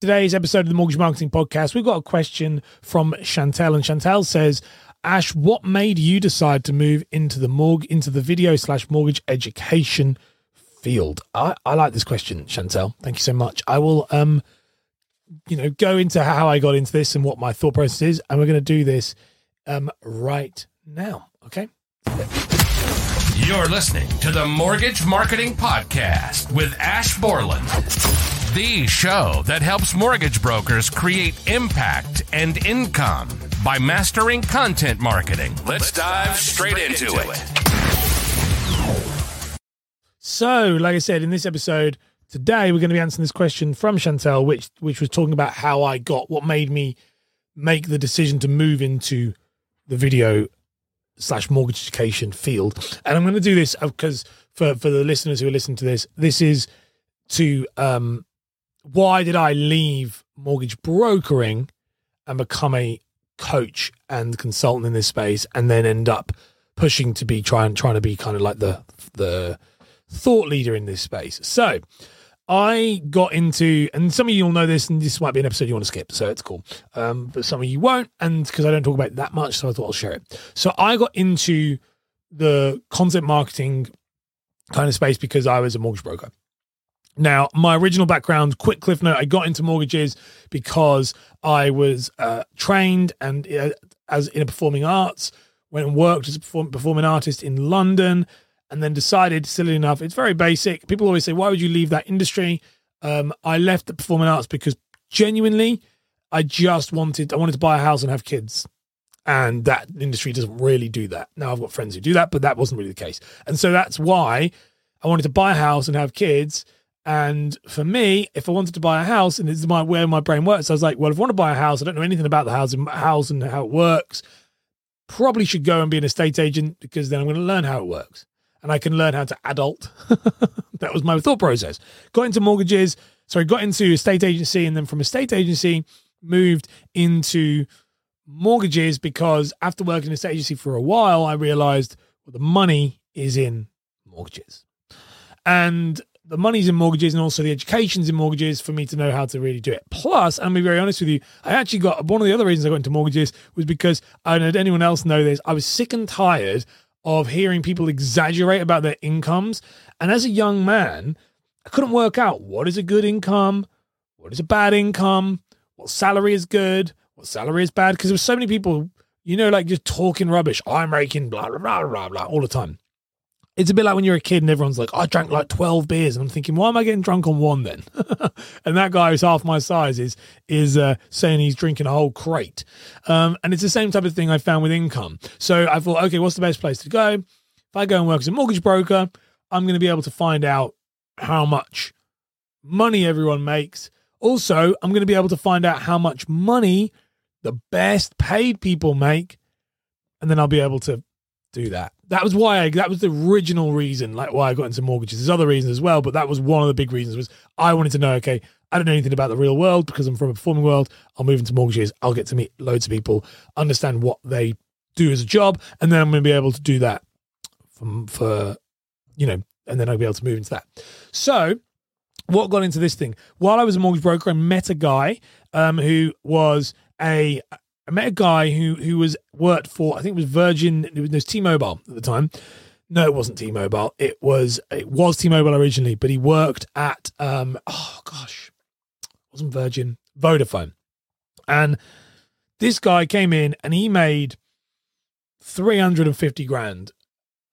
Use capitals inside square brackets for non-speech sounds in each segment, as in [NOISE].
Today's episode of the Mortgage Marketing Podcast, we've got a question from Chantel, and Chantel says, Ash, what made you decide to move into the morg into the video slash mortgage education field? I, I like this question, Chantel. Thank you so much. I will um you know go into how I got into this and what my thought process is, and we're gonna do this um right now. Okay. You're listening to the Mortgage Marketing Podcast with Ash Borland, the show that helps mortgage brokers create impact and income by mastering content marketing. Let's dive straight into it. So, like I said in this episode today, we're going to be answering this question from Chantel, which which was talking about how I got what made me make the decision to move into the video slash mortgage education field. And I'm going to do this because for for the listeners who are listening to this, this is to um why did I leave mortgage brokering and become a coach and consultant in this space and then end up pushing to be trying trying to be kind of like the the thought leader in this space. So I got into, and some of you will know this, and this might be an episode you want to skip, so it's cool. Um, but some of you won't, and because I don't talk about it that much, so I thought I'll share it. So I got into the content marketing kind of space because I was a mortgage broker. Now, my original background, quick cliff note, I got into mortgages because I was uh, trained and uh, as in a performing arts, went and worked as a perform- performing artist in London and then decided, silly enough, it's very basic. People always say, why would you leave that industry? Um, I left the performing arts because genuinely, I just wanted, I wanted to buy a house and have kids. And that industry doesn't really do that. Now I've got friends who do that, but that wasn't really the case. And so that's why I wanted to buy a house and have kids. And for me, if I wanted to buy a house, and it's my where my brain works, I was like, well, if I want to buy a house, I don't know anything about the house and house and how it works. Probably should go and be an estate agent because then I'm going to learn how it works and I can learn how to adult. [LAUGHS] that was my thought process. Got into mortgages, sorry, got into a state agency, and then from a state agency moved into mortgages because after working in a state agency for a while, I realized well, the money is in mortgages. And the money's in mortgages and also the education's in mortgages for me to know how to really do it. Plus, I'm be very honest with you, I actually got one of the other reasons I got into mortgages was because I don't know anyone else know this. I was sick and tired of hearing people exaggerate about their incomes. And as a young man, I couldn't work out what is a good income, what is a bad income, what salary is good, what salary is bad. Because there were so many people, you know, like just talking rubbish. I'm making blah, blah, blah, blah, blah, all the time. It's a bit like when you're a kid and everyone's like, I drank like 12 beers. And I'm thinking, why am I getting drunk on one then? [LAUGHS] and that guy who's half my size is, is uh, saying he's drinking a whole crate. Um, and it's the same type of thing I found with income. So I thought, okay, what's the best place to go? If I go and work as a mortgage broker, I'm going to be able to find out how much money everyone makes. Also, I'm going to be able to find out how much money the best paid people make. And then I'll be able to do that. That was why I, that was the original reason, like why I got into mortgages. There's other reasons as well, but that was one of the big reasons was I wanted to know, okay, I don't know anything about the real world because I'm from a performing world. I'll move into mortgages. I'll get to meet loads of people, understand what they do as a job, and then I'm going to be able to do that from, for, you know, and then I'll be able to move into that. So, what got into this thing? While I was a mortgage broker, I met a guy um, who was a I met a guy who who was worked for I think it was Virgin. It was, T-Mobile at the time. No, it wasn't T-Mobile. It was it was T-Mobile originally, but he worked at um oh gosh, it wasn't Virgin Vodafone, and this guy came in and he made three hundred and fifty grand,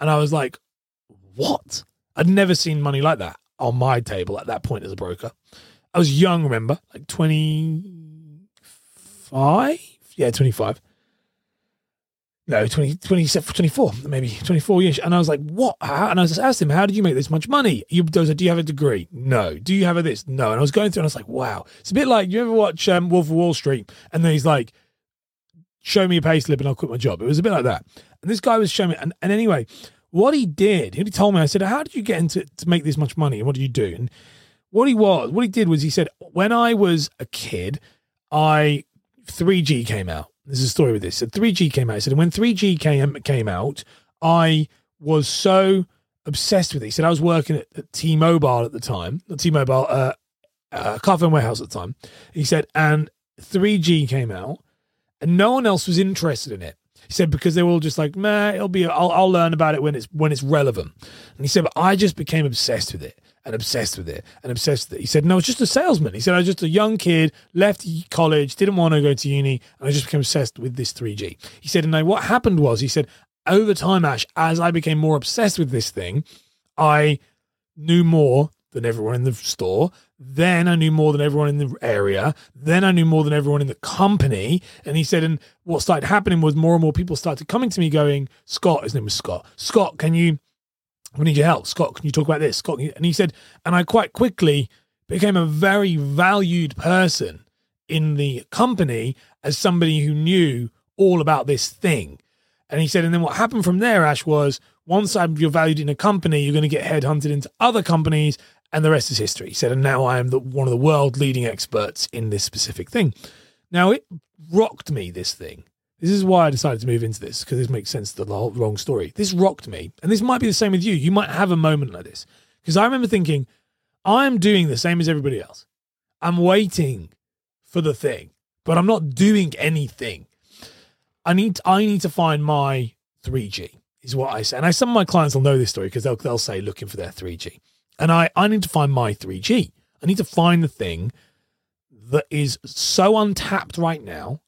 and I was like, what? I'd never seen money like that on my table at that point as a broker. I was young, remember, like twenty five yeah, 25. No, 20, 27, 24, maybe 24 years. And I was like, what? How? And I just asked him, how did you make this much money? You, was like, do you have a degree? No. Do you have a this? No. And I was going through and I was like, wow. It's a bit like, you ever watch um, Wolf of Wall Street? And then he's like, show me a pay slip and I'll quit my job. It was a bit like that. And this guy was showing me. And, and anyway, what he did, he told me, I said, how did you get into to make this much money? And what did you do? And what he was, what he did was he said, when I was a kid, I 3G came out. There's a story with this. So 3G came out. He said when 3G came came out, I was so obsessed with it. He said I was working at, at T-Mobile at the time, not T-Mobile, uh, uh, Carphone Warehouse at the time. He said, and 3G came out, and no one else was interested in it. He said because they were all just like, man, it'll be. I'll, I'll learn about it when it's when it's relevant. And he said, but I just became obsessed with it and obsessed with it and obsessed with it. He said, no, I was just a salesman. He said, I was just a young kid, left college, didn't want to go to uni, and I just became obsessed with this 3G. He said, and what happened was, he said, over time, Ash, as I became more obsessed with this thing, I knew more than everyone in the store. Then I knew more than everyone in the area. Then I knew more than everyone in the company. And he said, and what started happening was more and more people started coming to me going, Scott, his name was Scott, Scott, can you, we need your help. Scott, can you talk about this? Scott, and he said, and I quite quickly became a very valued person in the company as somebody who knew all about this thing. And he said, and then what happened from there, Ash, was once you're valued in a company, you're going to get headhunted into other companies and the rest is history. He said, and now I am the, one of the world leading experts in this specific thing. Now it rocked me. This thing. This is why I decided to move into this because this makes sense to the whole wrong story. This rocked me, and this might be the same with you. You might have a moment like this because I remember thinking, I'm doing the same as everybody else. I'm waiting for the thing, but I'm not doing anything. I need I need to find my 3G is what I say. And I, some of my clients will know this story because they'll they'll say looking for their 3G. And I, I need to find my 3G. I need to find the thing that is so untapped right now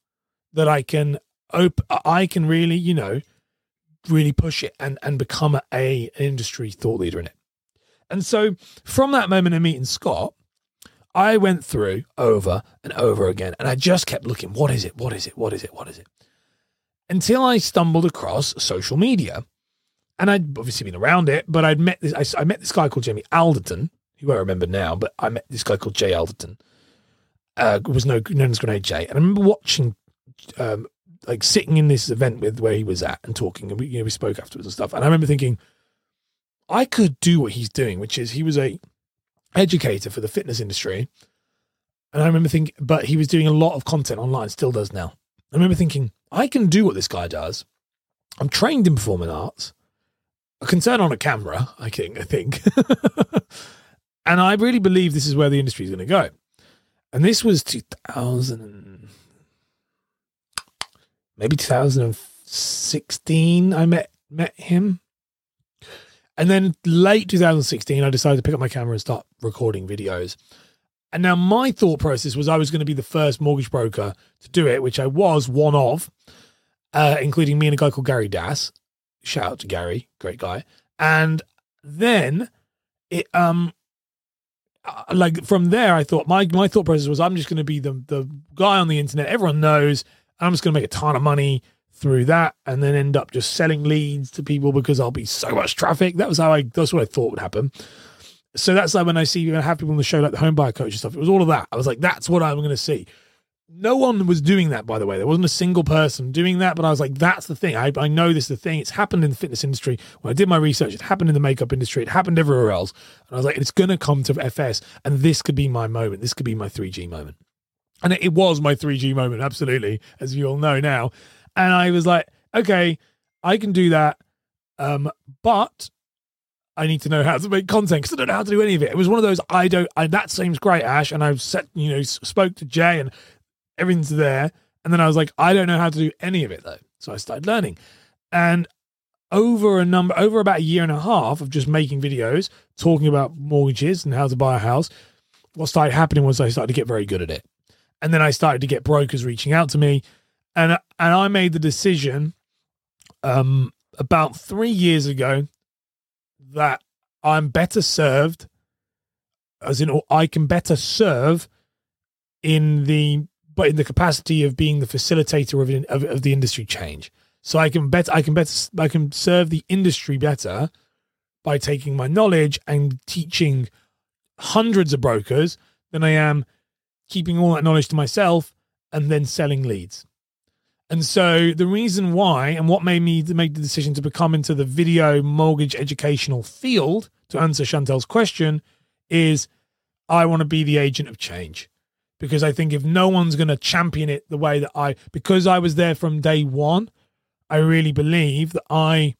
that I can op- I can really, you know, really push it and, and become a, industry thought leader in it. And so from that moment of meeting Scott, I went through over and over again and I just kept looking, what is it? What is it? What is it? What is it? Until I stumbled across social media and I'd obviously been around it, but I'd met this. I, I, met this guy called Jamie Alderton, who I remember now, but I met this guy called Jay Alderton. Uh, was no known as Grenade Jay, and I remember watching, um, like sitting in this event with where he was at and talking, and we you know we spoke afterwards and stuff. And I remember thinking, I could do what he's doing, which is he was a educator for the fitness industry, and I remember thinking, but he was doing a lot of content online, still does now. I remember thinking, I can do what this guy does. I'm trained in performing arts a concern on a camera, I think. I think. [LAUGHS] and I really believe this is where the industry is going to go. And this was 2000, maybe 2016. I met met him, and then late 2016, I decided to pick up my camera and start recording videos. And now my thought process was I was going to be the first mortgage broker to do it, which I was one of, uh, including me and a guy called Gary Das. Shout out to Gary, great guy. And then it um uh, like from there I thought my my thought process was I'm just going to be the the guy on the internet everyone knows I'm just going to make a ton of money through that and then end up just selling leads to people because I'll be so much traffic. That was how I that's what I thought would happen. So that's like when I see you have people on the show like the home buyer coach and stuff. It was all of that. I was like, that's what I'm going to see no one was doing that, by the way. There wasn't a single person doing that, but I was like, that's the thing. I, I know this is the thing. It's happened in the fitness industry. When I did my research, it happened in the makeup industry. It happened everywhere else. And I was like, it's going to come to FS, and this could be my moment. This could be my 3G moment. And it, was my 3G moment, absolutely, as you all know now. And I was like, okay, I can do that. Um, but I need to know how to make content because I don't know how to do any of it. It was one of those I don't. I, that seems great, Ash, and I've set you know spoke to Jay and everything's there. And then I was like, I don't know how to do any of it though. So I started learning. And over a number, over about a year and a half of just making videos, talking about mortgages and how to buy a house, what started happening was I started to get very good at it. And then I started to get brokers reaching out to me. And, and I made the decision um, about three years ago that I'm better served, as in, I can better serve in the but in the capacity of being the facilitator of, of, of the industry change. So I can bet I can better I can serve the industry better by taking my knowledge and teaching hundreds of brokers than I am keeping all that knowledge to myself and then selling leads. And so the reason why and what made me make the decision to become into the video mortgage educational field to answer Chantel's question is I want to be the agent of change because I think if no one's going to champion it the way that I, because I was there from day one, I really believe that I,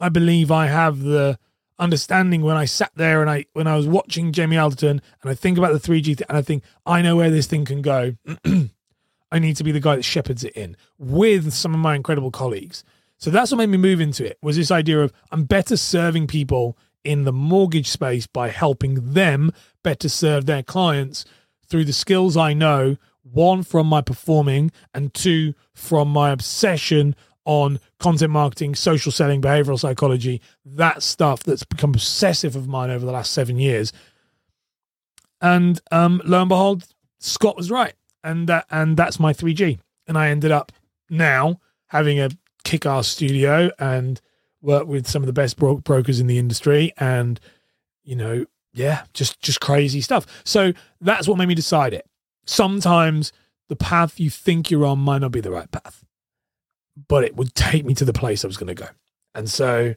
I believe I have the, understanding when I sat there and I when I was watching Jamie Alderton and I think about the 3G th- and I think I know where this thing can go. [CLEARS THROAT] I need to be the guy that shepherds it in with some of my incredible colleagues. So that's what made me move into it was this idea of I'm better serving people in the mortgage space by helping them better serve their clients through the skills I know, one from my performing and two from my obsession on content marketing, social selling, behavioral psychology, that stuff that's become obsessive of mine over the last seven years. And um, lo and behold, Scott was right, and that and that's my 3G. And I ended up now having a kick-ass studio and work with some of the best bro- brokers in the industry, and you know, yeah, just just crazy stuff. So that's what made me decide it. Sometimes the path you think you're on might not be the right path but it would take me to the place I was going to go. And so,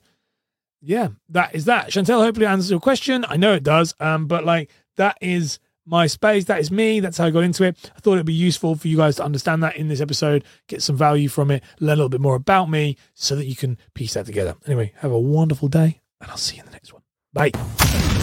yeah, that is that. Chantel, hopefully answers your question. I know it does. Um, but like that is my space. That is me. That's how I got into it. I thought it'd be useful for you guys to understand that in this episode, get some value from it, learn a little bit more about me so that you can piece that together. Anyway, have a wonderful day and I'll see you in the next one. Bye.